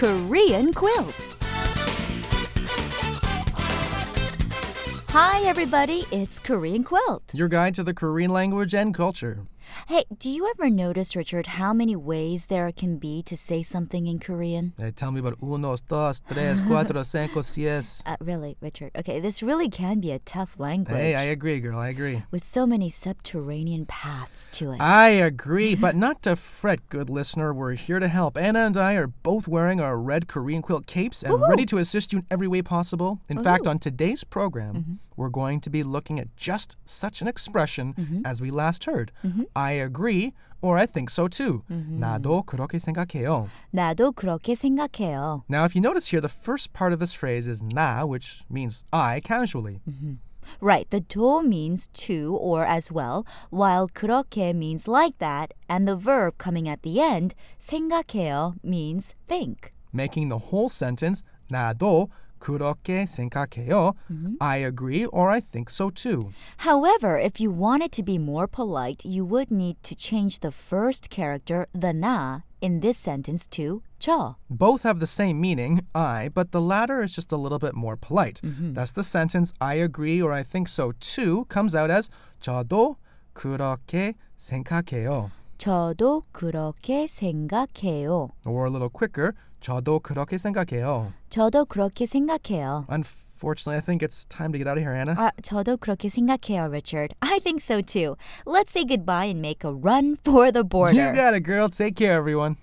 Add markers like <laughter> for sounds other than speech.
Korean quilt. Hi, everybody. It's Korean Quilt. Your guide to the Korean language and culture. Hey, do you ever notice, Richard, how many ways there can be to say something in Korean? They tell me about uno, dos, tres, cuatro, <laughs> cinco, seis. Uh, really, Richard? Okay, this really can be a tough language. Hey, I agree, girl. I agree. with so many subterranean paths to it. I agree, but not to fret, good listener. We're here to help. Anna and I are both wearing our red Korean quilt capes and ready to assist you in every way possible. In fact, on today's program, we're going to be looking at just such an expression as we last heard. I agree, or I think so too. 나도 그렇게 생각해요. 나도 그렇게 생각해요. Now, if you notice here, the first part of this phrase is 나, which means I casually. Right, the 도 means to or as well, while 그렇게 means like that, and the verb coming at the end, 생각해요, means think. making the whole sentence 나도 그렇게 생각해요. I agree or I think so too. However, if you wanted to be more polite, you would need to change the first character, the 나, in this sentence to 저. Both have the same meaning, I, but the latter is just a little bit more polite. Thus the sentence I agree or I think so too comes out as 저도 그렇게 생각해요. 저도 그렇게 생각해요. Or a little quicker, 저도 그렇게 생각해요. 저도 그렇게 생각해요. Unfortunately, I think it's time to get out of here, Anna. 아, 저도 그렇게 생각해요, Richard. I think so too. Let's say goodbye and make a run for the border. you got it, girl. Take care, everyone.